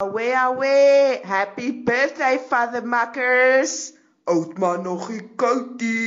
Away, away. Happy birthday, Father Muckers. Oud man nog nie koud nie.